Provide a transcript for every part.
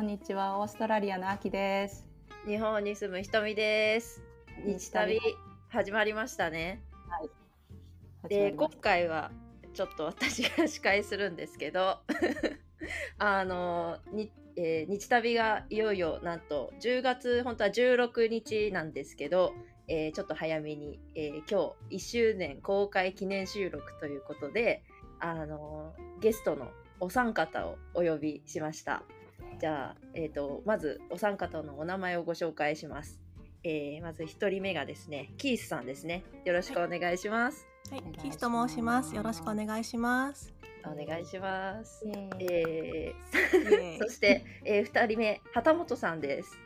こんにちは。オーストラリアのあきです。日本に住むひとみです。日旅始まりましたね。で、今回はちょっと私が司会するんですけど、あの、にえー日旅がいよいよなんと10月、本当は16日なんですけど、えーちょっと早めに、えー今日1周年公開記念収録ということで、あの、ゲストのお三方をお呼びしました。じゃあ、えっ、と、まずお三方のお名前をご紹介します。えーまず一人目がですね、キースさんですね。よろしくお願いします。はいお願いキースと申します。よろしくお願いします。お願いします。えー そして、えー、二人目、畑本さんです。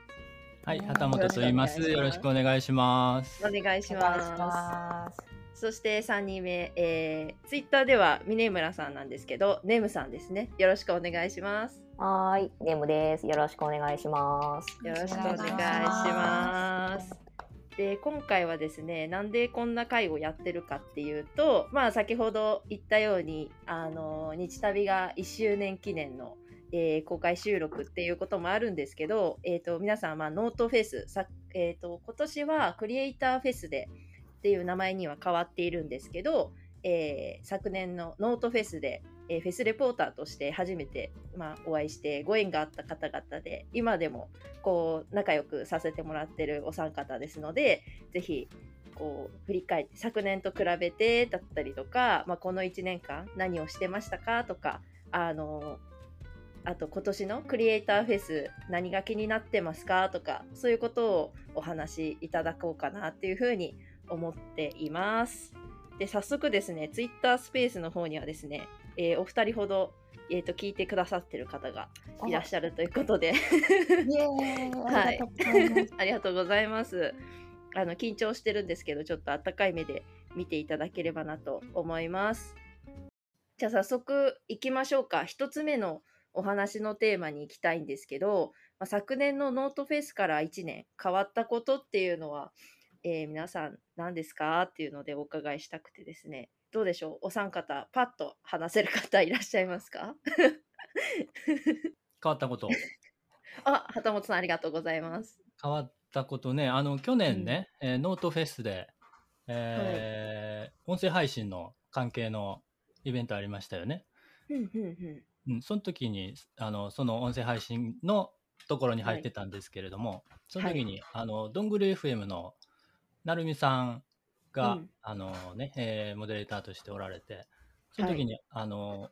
はい、うん畑本と言います。よろしくお願いします。お願いします。ます。そして三人目、えー、ツイッターでは峰村さんなんですけど、ネムさんですね。よろしくお願いします。はい、ネムです。よろしくお願いします。よろしくお願いしま。すで今回はですねなんでこんな会をやってるかっていうとまあ先ほど言ったようにあの日旅が1周年記念の、えー公開収録っていうこともあるんですけど、えー、と皆さん、まあ、ノートフェスさ、えー、と今年はクリエイターフェスでっていう名前には変わっているんですけど、えー昨年のノートフェスで、えーフェスレポーターとして初めて、まあ、お会いしてご縁があった方々で今でもこう仲良くさせてもらってるお三方ですのでぜひこう振り返って昨年と比べてだったりとか、まあ、この1年間何をしてましたかとかあのあと今年のクリエイターフェス何が気になってますかとかそういうことをお話しいただこうかなっていうふうに思っています。で早速ですねツイッタースペースの方にはですね、えーお二人ほど、えー、と聞いてくださってる方がいらっしゃるということで。はいありがとうございます。あの緊張してるんですけど、ちょっと温かい目で見ていただければなと思います。じゃあ早速行きましょうか。一つ目のお話のテーマに行きたいんですけど、まあ、昨年のノートフェスから1年変わったことっていうのは、えー皆さん何ですか？っていうのでお伺いしたくてですね。どうでしょう？お三方、パッと話せる方いらっしゃいますか？変わったこと。あ、畑本さんありがとうございます。変わったことね、あの、去年ね、えーノートフェスで、えー音声配信の関係のイベントありましたよね。うんうんうん。うん、その時に、あの、その音声配信のところに入ってたんですけれども、その時に、あの、どんぐり FM のなるみさんが、うん。あのね、えーモデレーターとしておられて、その時に、あの、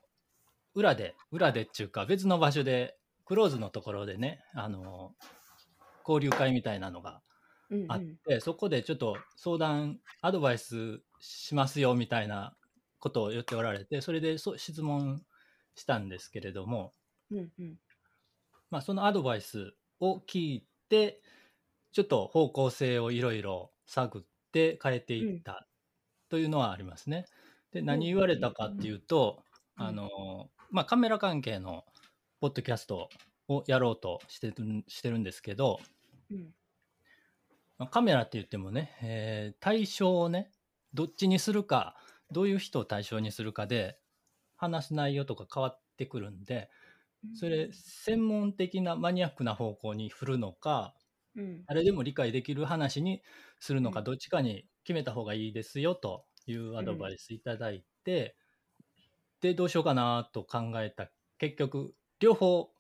裏で、裏でっていうか、別の場所で、クローズのところでね、あの、交流会みたいなのがうんうん。あって、そこでちょっと相談、アドバイスしますよみたいなことを言っておられて、それでそ質問したんですけれども、うんうん。まあ、そのアドバイスを聞いて、ちょっと方向性をいろいろ探って変えていったというのはありますね。で、何言われたかっていうと、うんあの、まあ、カメラ関係のポッドキャストをやろうとしてるしてるんですけど、うん。まあカメラって言ってもね、えー対象をね、どっちにするか、どういう人を対象にするかで、話す内容とか変わってくるんで、それ、専門的なマニアックな方向に振るのか、うん。誰でも理解できる話にするのか、うん。どっちかに決めた方がいいですよというアドバイスいただいて、で、どうしようかなと考えた。結局、両方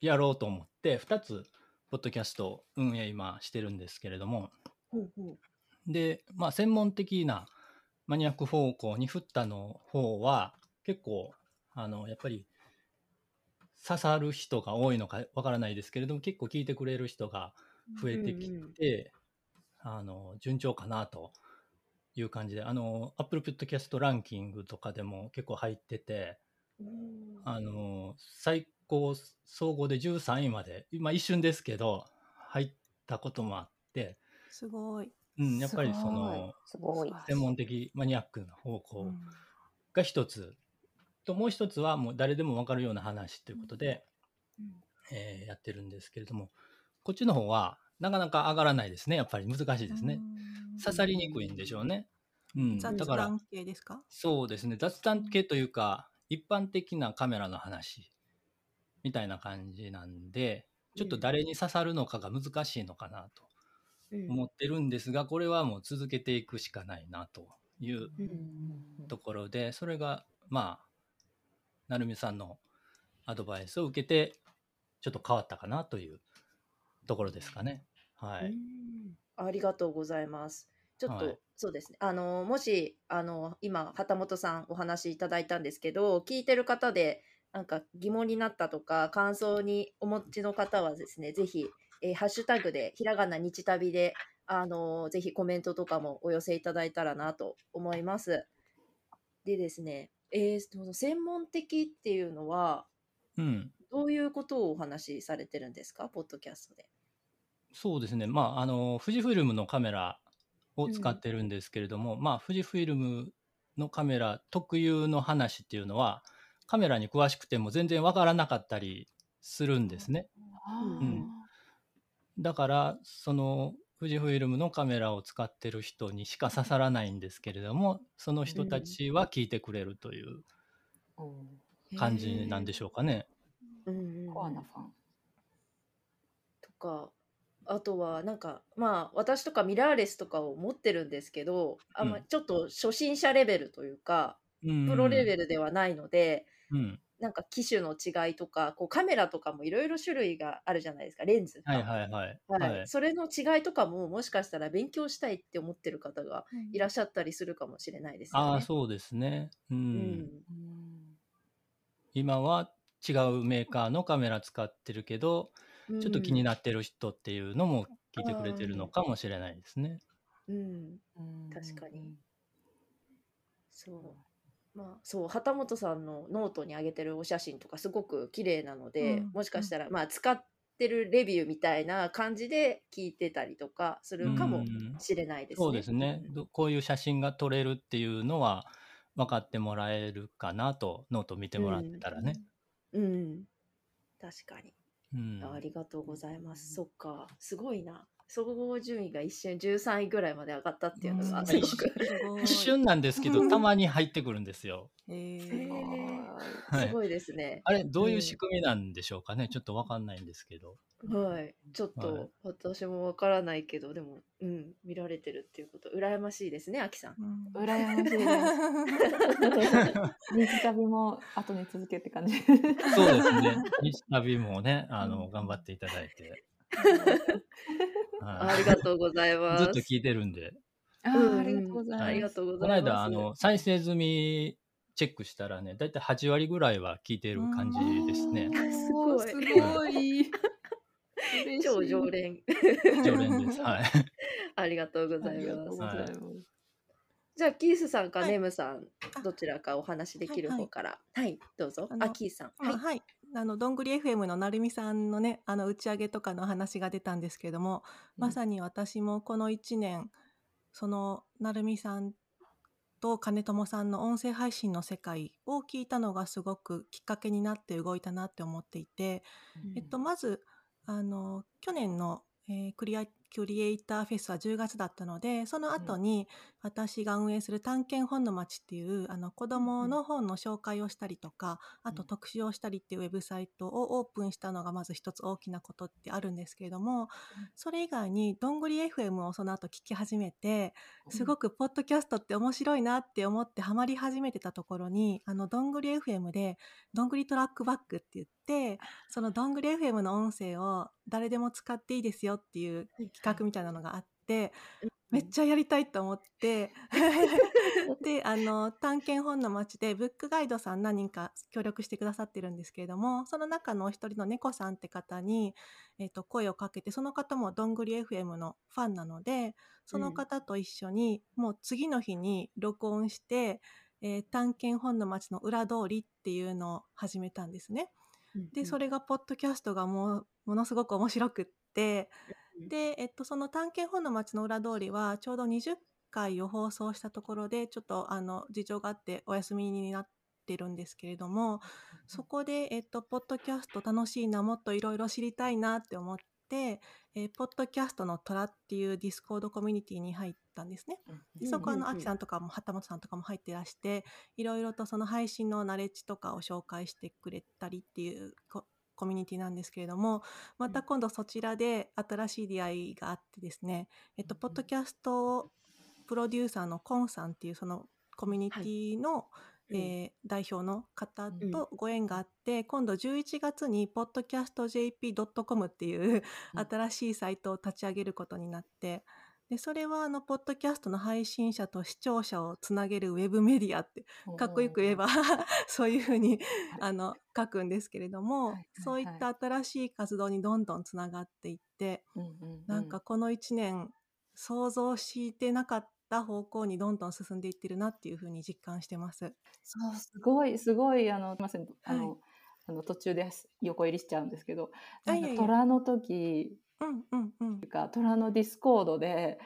やろうと思って、2つ、ポッドキャストを運営今してるんですけれども、ほうほうで、まあ、専門的なマニアック方向に振ったの方は、結構、あの、やっぱり、刺さる人が多いのかわからないですけれども、結構聞いてくれる人が増えてきて、あの、順調かなと。いう感じで、あの、Apple Podcast ランキングとかでも結構入ってて、あの、最高総合で13位まで、今一瞬ですけど、入ったこともあって、すごい。うん、やっぱりその。専門的マニアックな方う向ん。が一つ、ともう一つはもう誰でも分かるような話ということで、うん。えーやってるんですけれどもこっちの方はなかなか上がらないですね。やっぱり難しいですね。うん。刺さりにくいんでしょうね、うん、だ雑から談系ですか？そうですね。雑談系というか一般的なカメラの話みたいな感じなんで、ちょっと誰に刺さるのかが難しいのかなとうん。思ってるんですが、これはもう続けていくしかないなといううん。ところで、それがまあ、成美さんのアドバイスを受けて、ちょっと変わったかなというところですかね。はい。うんありがとうございます。ちょっと、はいそうですね。あの、もし、あの、今、旗本さんお話しいただいたんですけど、聞いてる方で、なんか疑問になったとか、感想にお持ちの方はですね、ぜひ、えーハッシュタグで、ひらがな日旅で、あの、ぜひコメントとかもお寄せいただいたらなと思います。でですね、えー専門的っていうのは、うん。どういうことをお話しされてるんですか、ポッドキャストで。そうですね。まあ、あの、富士フイルムのカメラを使ってるんですけれども、まあ、富士フイルムのカメラ特有の話っていうのは、カメラに詳しくても全然わからなかったりするんですね。うんだから、その、富士フイルムのカメラを使ってる人にしか刺さらないんですけれども、その人たちは聞いてくれるという感じなんでしょうかね。うんうんうんコアなファン。とかあとはなんかまあ私とかミラーレスとかを持ってるんですけどあんまうんちょっと初心者レベルというか、うんプロレベルではないのでうん。なんか機種の違いとかこうカメラとかもいろいろ種類があるじゃないですかレンズがはいはいはい。はいはいそれの違いとかももしかしたら勉強したいって思ってる方がいらっしゃったりするかもしれないですよね。ああ、そうですね。う。うんん今は違うメーカーのカメラ使ってるけど、ちょっと気になってる人っていうのも聞いてくれてるのかもしれないですね。うん確かにそう。まあ、そう、旗本さんのノートに上げてるお写真とかすごく綺麗なので、うんもしかしたら、まあ、使ってるレビューみたいな感じで聞いてたりとかするかもうんしれないですね。そうですね。どこういう写真が撮れるっていうのは分かってもらえるかなと、ノート見てもらってたらね。うん。うん。確かに。うん。ありがとうございます。そっか。すごいな。総合順位が一瞬13位ぐらいまで上がったっていうのうんがすごく。すごい一瞬なんですけど、たまに入ってくるんですよ。えへーすごいですね。あれ、どういう仕組みなんでしょうかね。ちょっと分かんないんですけど。はい、ちょっはいと私もわからないけど、でも、うん、見られてるっていうこと、羨ましいですね、あきさん。うん羨ましいです。日旅も後に続けって感じ。そうですね。日旅もね、あの、頑張っていただいて。はいありがとうございます。ずっと聞いてるんで。あうんーありがとうございます。ありがとうごこざいます。の間、あの、再生済みチェックしたらね、だいたい8割ぐらいは聞いてる感じですね。すごいすごい。超常連。常連です。はい。ありがとうございます。ござい。じゃあ、キースさんかはいネムさん、どちらかお話できる方から。はい、どうぞ。あキースさん。まあはい、あのどんぐり FM のなるみさんのねあの打ち上げとかの話が出たんですけども、まさに私もこの1年そのなるみさんと金友さんの音声配信の世界を聞いたのがすごくきっかけになって動いたなって思っていて、えっと、まずあの去年の、えークリアクリエイターフェスは10月だったのでその後に私が運営する探検本の街っていうあの子どもの本の紹介をしたりとか、あと特集をしたりっていうウェブサイトをオープンしたのがまず一つ大きなことってあるんですけれども、それ以外にどんぐり FM をその後聞き始めてすごくポッドキャストって面白いなって思ってハマり始めてたところにあのどんぐり FM でどんぐりトラックバックって言ってそのどんぐり FM の音声を誰でも使っていいですよっていう企画みたいなのがあって、めっちゃやりたいと思って。であの探検本の街でブックガイドさん何人か協力してくださってるんですけれどもその中のお一人の猫さんって方に、えっと声をかけてその方もどんぐり FM のファンなのでその方と一緒に、もう次の日に録音して、えー探検本の街の裏通りっていうのを始めたんですね。でそれ、れがポッドキャストがもうものすごく面白くってうんで、えっと、その探検本の街の裏通りはちょうど20回を放送したところでちょっとあの事情があってお休みになってるんですけれどもそこで、えっと、ポッドキャスト楽しいなもっといろいろ知りたいなって思って、えーポッドキャストの虎っていう Discord コミュニティに入ったんですね。でそこはあの、うんうん。うんアキさんとかも旗本さんとかも入ってらしていろいろとその配信のナレッジとかを紹介してくれたりっていうこコミュニティなんですけれども、また今度そちらで新しい出会いがあってですね、えっと、ポッドキャストプロデューサーのコンさんっていうそのコミュニティの、うんえー代表の方とご縁があって、今度11月に podcastjp.com っていううん。新しいサイトを立ち上げることになって、でそれはあのポッドキャストの配信者と視聴者をつなげるウェブメディアってかっこよく言えば そういうふうにあの書くんですけれども、はいはいそういった新しい活動にどんどんつながっていって、うんうんうんなん。かこの1年想像してなかった方向にどんどん進んでいってるなっていうふうに実感してます。そうすごいすごいあのすいませんあの、はい。あの途中で横入りしちゃうんですけどなんかあい虎の時うんうんうん。か虎の Discord で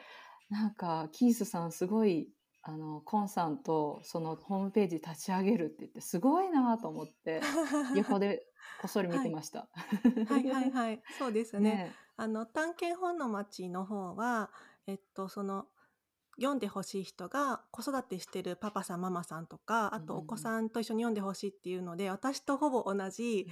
なんかキースさんすごいあのコンさんとそのホームページ立ち上げるって言ってすごいなと思って横でこっそり見てました。はいはいはい。そうですね。ねあの探検本の町の方は、えっと、その読んでほしい人が子育てしてるパパさんママさんとかあとお子さんと一緒に読んでほしいっていうので、私とほぼ同じ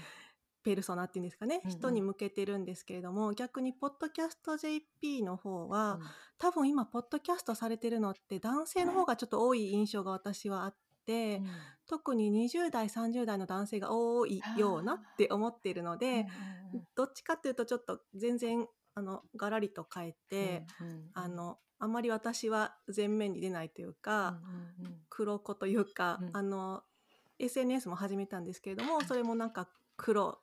ペルソナっていうんですかね、うんうん。人に向けてるんですけれども逆にポッドキャスト JP の方は、うん。多分今ポッドキャストされてるのって男性の方がちょっと多い印象が私はあって、うん。特に20代30代の男性が多いようなって思っているので、うんうんどっちかっていうとちょっと全然あのガラリと変えて、うんうんうん。あのあまり私は前面に出ないというか、うんうんうん。黒子というか、うん。あの SNS も始めたんですけれどもそれもなんか黒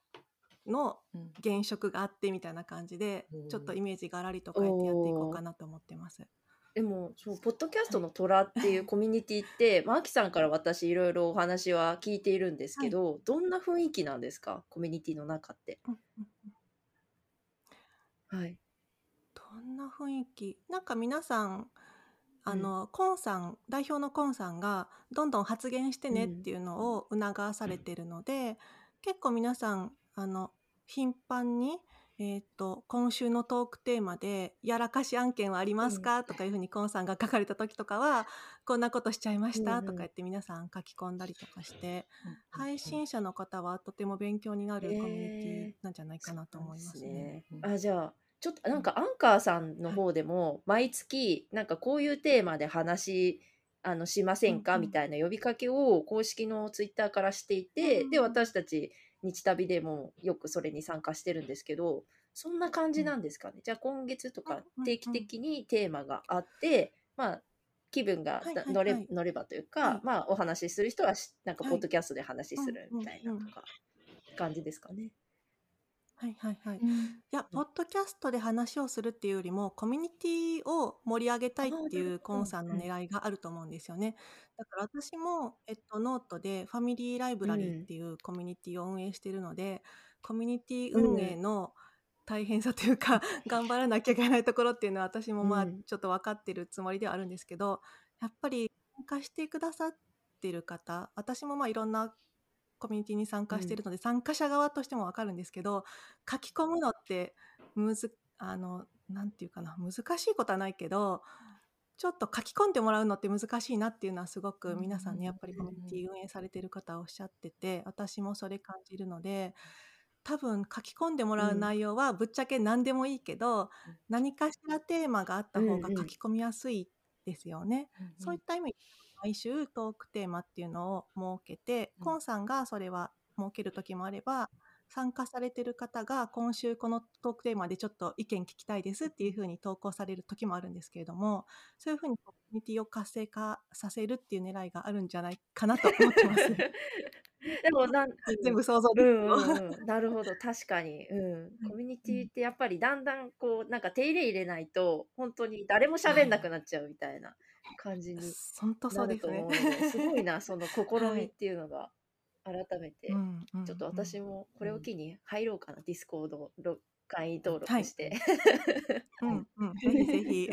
のうん。原色があってみたいな感じでおーちょっとイメージガラリと変えてやっていこうかなと思ってます。でもそうポッドキャストの虎っていう コミュニティって、まあ、アキさんから私いろいろお話は聞いているんですけど、どんな雰囲気なんですか？コミュニティの中って。うんうんはい。どんな雰囲気？なんか皆さんあの、コンさん代表のコンさんがどんどん発言してねっていうのを促されてるので、結構皆さんあの頻繁に、えー、と今週のトークテーマで「やらかし案件はありますか?」とかいうふうにコンさんが書かれた時とかは「こんなことしちゃいました」うん。うんとか言って皆さん書き込んだりとかして、配信者の方はとても勉強になるコミュニティなんじゃないかなと思いますね。うん。あじゃあちょっとなんかアンカーさんの方でも毎月なんかこういうテーマで話あのしませんか、みたいな呼びかけを公式のツイッターからしていて、うんで私たち日旅でもよくそれに参加してるんですけどそんな感じなんですかね、じゃあ今月とかうん定期的にテーマがあって、まあ気分が乗れ乗ればというか、はいまあお話しする人はしなんかはいポッドキャストで話しするみたいなとか感じですかね。はいはいはい。いうん。や、ポッドキャストで話をするっていうよりも、コミュニティを盛り上げたいってあーないうるほどコンさんの狙いがあると思うんですよね。だから私も、えっと、ノートでファミリーライブラリーっていうコミュニティを運営しているので、コミュニティ運営の大変さというか、頑張らなきゃいけないところっていうのは私もまあうん。ちょっと分かってるつもりではあるんですけど、やっぱり参加してくださってる方、私もまあいろんなコミュニティに参加しているので、参加者側としても分かるんですけど、書き込むのってむずあのなんていうかな難しいことはないけどちょっと書き込んでもらうのって難しいなっていうのはすごく皆さんねやっぱりコミュニティ運営されてる方はおっしゃってて私もそれ感じるので多分書き込んでもらう内容はぶっちゃけ何でもいいけど、何かしらテーマがあった方がうんうん書き込みやすいですよね。そういった意味で毎週トークテーマっていうのを設けて、うん。コンさんがそれは設ける時もあれば参加されてる方が今週このトークテーマでちょっと意見聞きたいですっていうふうに投稿される時もあるんですけれどもそういうふうにコミュニティを活性化させるっていう狙いがあるんじゃないかなと思ってます。でもなん全部想像うですよ。んうんうん、なるほど。確かに、うん、コミュニティってやっぱりだんだんこうなんか手入れ入れないと本当に誰も喋んなくなっちゃうみたいな感じに本当そなうですね。ると思う。のですごいなその試みっていうのが改めて、うんうんちょっと私も、もこれを機に入ろうかな、 Discord ろ会員登はい。録して、うんうん、ぜひぜひ。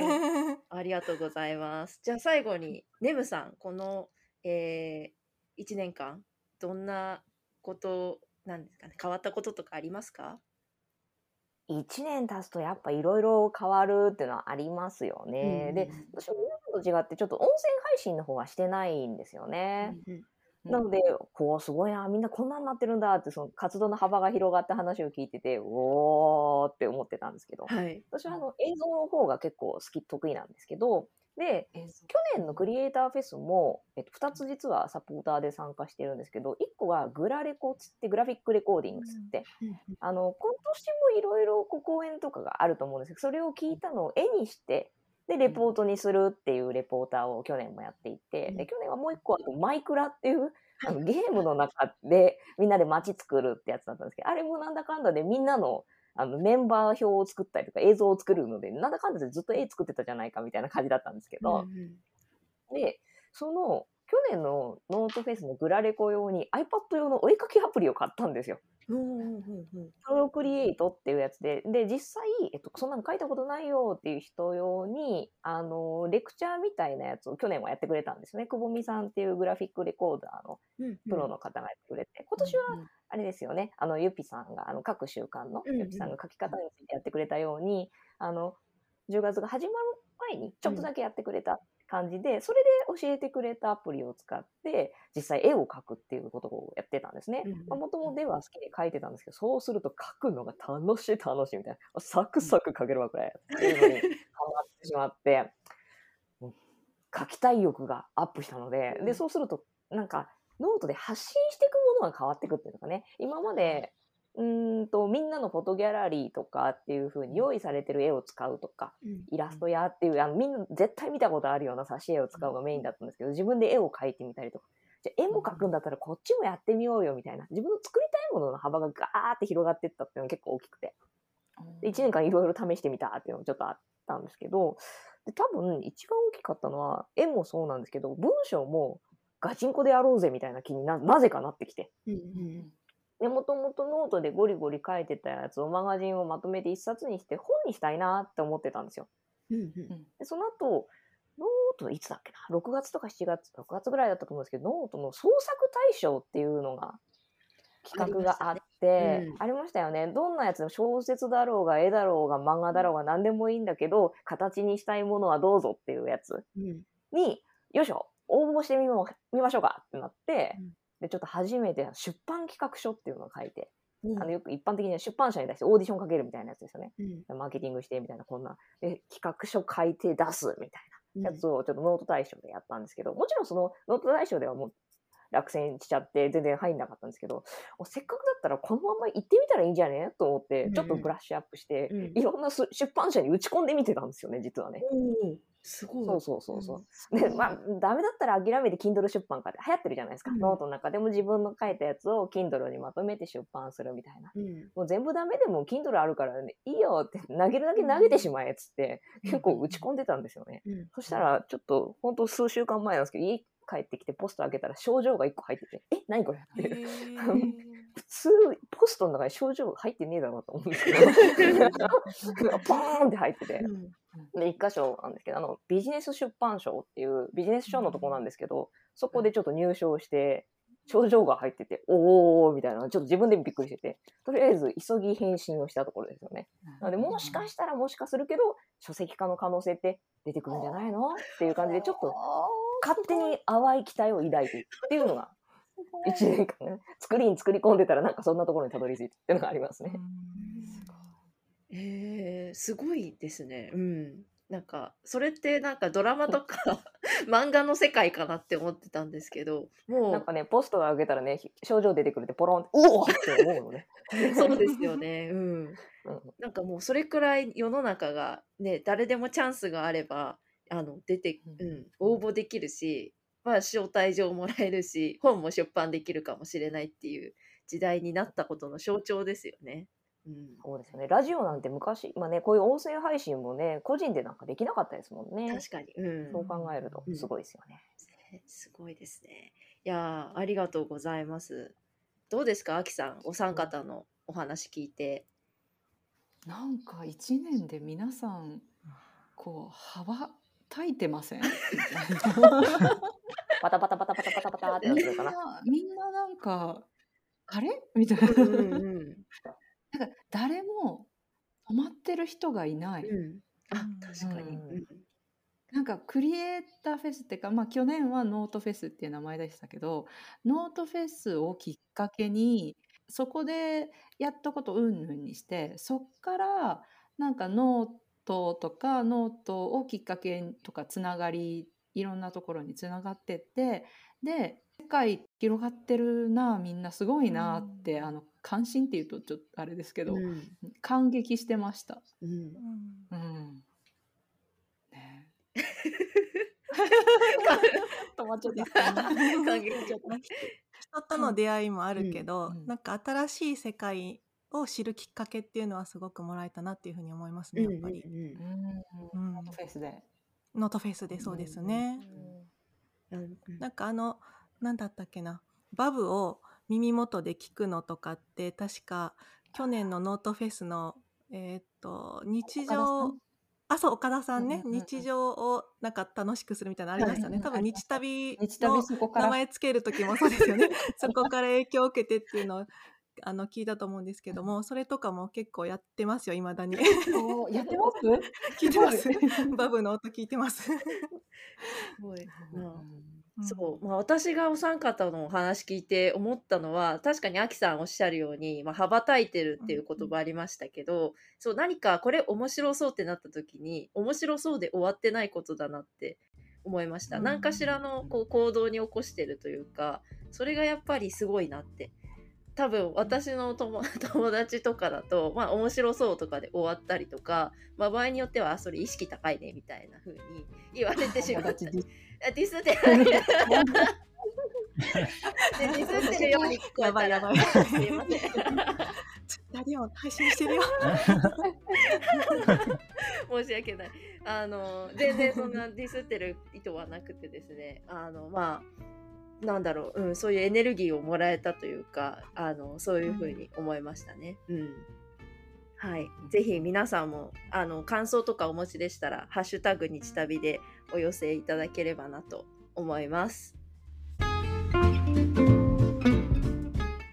ありがとうございます。じゃあ最後にネムさんこの、えー、1年間どんなことなんですかね？変わったこととかありますか？1年経つとやっぱいろいろ変わるっていうのはありますよね。うんで、私は皆さんと違ってちょっと音声配信の方はしてないんですよね。うんなので、こう、すごいな、みんなこんなになってるんだって、その活動の幅が広がった話を聞いてて、おーって思ってたんですけど、はい。私はあの映像の方が結構好き、得意なんですけど、で、去年のクリエイターフェスも、えっと、2つ実はサポーターで参加してるんですけど、1個がグラレコっつって、グラフィックレコーディングっつって、あの、今年もいろいろこう講演とかがあると思うんですけど、それを聞いたのを絵にして、で、レポートにするっていうレポーターを去年もやっていて、で、去年はもう一個、あとマイクラっていう、あのゲームの中でみんなで街作るってやつだったんですけど、あれもなんだかんだでみんなのあのメンバー表を作ったりとか映像を作るので、なんだかんだでずっと絵作ってたじゃないかみたいな感じだったんですけど、で、その、去年のノートフェスのグラレコ用に iPad 用のお絵かきアプリを買ったんですよ。プロクリエイトっていうやつで、で、実際、えっと、そんなの書いたことないよっていう人用に、あの、レクチャーみたいなやつを去年もやってくれたんですね。くぼみさんっていうグラフィックレコーダーのプロの方がやってくれて、今年は、あれですよね、あの、ゆぴさんが、あの、各週間のうんうん。ゆぴさんが書き方についてやってくれたように、あの、10月が始まる前にちょっとだけやってくれた感じで、それで教えてくれたアプリを使って、実際絵を描くっていうことをやってたんですね。もともと絵は好きで描いてたんですけど、そうすると描くのが楽しい楽しいみたいな、サクサク描けるわこれ。っていうのにハマってしまって、描きたい欲がアップしたので、で、そうすると、なんか、ノートで発信していくものが変わっていくっていうのかね、今まで、うーんと、みんなのフォトギャラリーとかっていう風に用意されてる絵を使うとか、イラストやっていう、あの、みんな絶対見たことあるような挿絵を使うのがメインだったんですけど、自分で絵を描いてみたりとか、じゃあ絵も描くんだったらこっちもやってみようよみたいな、自分の作りたいものの幅がガーって広がっていったっていうのが結構大きくて、で1年間いろいろ試してみたっていうのもちょっとあったんですけど、で多分一番大きかったのは、絵もそうなんですけど、文章もガチンコでやろうぜみたいな気にな、なぜかなってきて。で、もともとノートでゴリゴリ書いてたやつをマガジンをまとめて一冊にして本にしたいなって思ってたんですよ。で、その後、ノートいつだっけな ?6 月とか7月、6月ぐらいだったと思うんですけど、ノートの創作大賞っていうのが、企画があって、ありましたよね。どんなやつ？でも小説だろうが、絵だろうが、漫画だろうが、何でもいいんだけど、形にしたいものはどうぞっていうやつ。に、よいしょ、応募してみましょうかってなって、で、ちょっと初めて出版企画書っていうのを書いて、あのよく一般的には出版社に出してオーディションかけるみたいなやつですよね。マーケティングしてみたいな、こんな。で、企画書書いて出すみたいな。やつをちょっとノート大賞でやったんですけど、もちろんそのノート大賞ではもう落選しちゃって全然入んなかったんですけど、せっかくだったらこのまま行ってみたらいいんじゃねと思って、ちょっとブラッシュアップして、いろんな出版社に打ち込んでみてたんですよね、実はね。すごい。そうそうそうそう。で、まあ、ダメだったら諦めて Kindle 出版かで流行ってるじゃないですか。ノートの中でも自分の書いたやつを Kindle にまとめて出版するみたいな。もう全部ダメでも Kindle あるからね、いいよって投げるだけ投げてしまえっつって、結構打ち込んでたんですよね。そしたら、ちょっと、本当数週間前なんですけど、家帰ってきてポスト開けたら症状が1個入ってて、え、何これって。普通、ポストの中に症状入ってねえだろうと思うんですけど、ポーンって入ってて。で、一箇所なんですけど、あの、ビジネス出版賞っていうビジネス賞のとこなんですけど、そこでちょっと入賞して、症状が入ってて、おーみたいな、ちょっと自分でびっくりしてて、とりあえず急ぎ返信をしたところですよね。なので、もしかしたらもしかするけど、書籍化の可能性って出てくるんじゃないの？っていう感じで、ちょっと勝手に淡い期待を抱いていくっていうのが、一年間ね、作りに作り込んでたらなんかそんなところにたどり着いたっていうのがありますね。えー、すごいですね。うん。なんか、それってなんかドラマとか 漫画の世界かなって思ってたんですけど、もう。なんかね、ポストが上げたらね、症状出てくるってポロンって、うおって思うのね。そうですよね。うん。なんかもうそれくらい世の中がね、誰でもチャンスがあれば、あの、出て、うん、応募できるし、まあ、招待状もらえるし、本も出版できるかもしれないっていう時代になったことの象徴ですよね。うん、そうですよね。ラジオなんて昔、まあね、こういう音声配信もね、個人でなんかできなかったですもんね。確かに。うん、そう考えると、すごいですよね、うん、すごいですね。いやありがとうございます。どうですか、あきさん、お三方のお話聞いて。なんか一年で皆さん、こう、羽たいてません？パタパタパタパタパタパタってなってるかな。みんななんか、あれ？みたいな。うんうんなんか誰も止まってる人がいない。うん、あ確かに、うん、なんかクリエイターフェスっていうか、まあ、去年はノートフェスっていう名前でしたけどノートフェスをきっかけにそこでやったことうんぬんにしてそっからなんかノートとかノートをきっかけとかつながりいろんなところにつながってってで世界広がってるなみんなすごいなって、あの感心っていうとちょっとあれですけど、うん。感激してました。うん。うん。うんね、止まっちゃった。感激しちゃった 人との出会いもあるけど、うんうんなんか新しい世界を知るきっかけっていうのはすごくもらえたなっていうふうに思いますね、やっぱり。うん。ううんフェスで。ノートフェスでそうですね。なんかあの、なんだったっけな、バブを耳元で聞くのとかって、確か去年のノートフェスの、えーっと、日常ん、あ、そう、岡田さんね、うんうんうんうん日常をなんか楽しくするみたいなのありましたね。はい多分日旅の。名前つける時もそうですよね。そこから影響を受けてっていうのをあの聞いたと思うんですけども、それとかも結構やってますよ、いまだに。おやってます？聞いてます。バブの音聞いてます。すごい。なうんそう、まあ、私がお三方のお話聞いて思ったのは確かにアキさんおっしゃるように、まあ、羽ばたいてるっていう言葉ありましたけど、そう何かこれ面白そうってなった時に面白そうで終わってないことだなって思いました、うん。何かしらのこう行動に起こしてるというかそれがやっぱりすごいなって多分私の友 友達とかだと、まあ、面白そうとかで終わったりとか、まあ、場合によってはあそれ意識高いねみたいな風に言われてしまった友達 ディスってない。でディスってるように聞こえたら、やばいやばいすいません。ラジオ配信してるよ。申し訳ない。あの、全然そんなディスってる意図はなくてですね、あの、まあ、なんだろう、うん、そういうエネルギーをもらえたというか、あの、そういうふうに思いましたね。うん。はい。ぜひ皆さんも、あの、感想とかお持ちでしたら、ハッシュタグ日旅でお寄せいただければなと思います。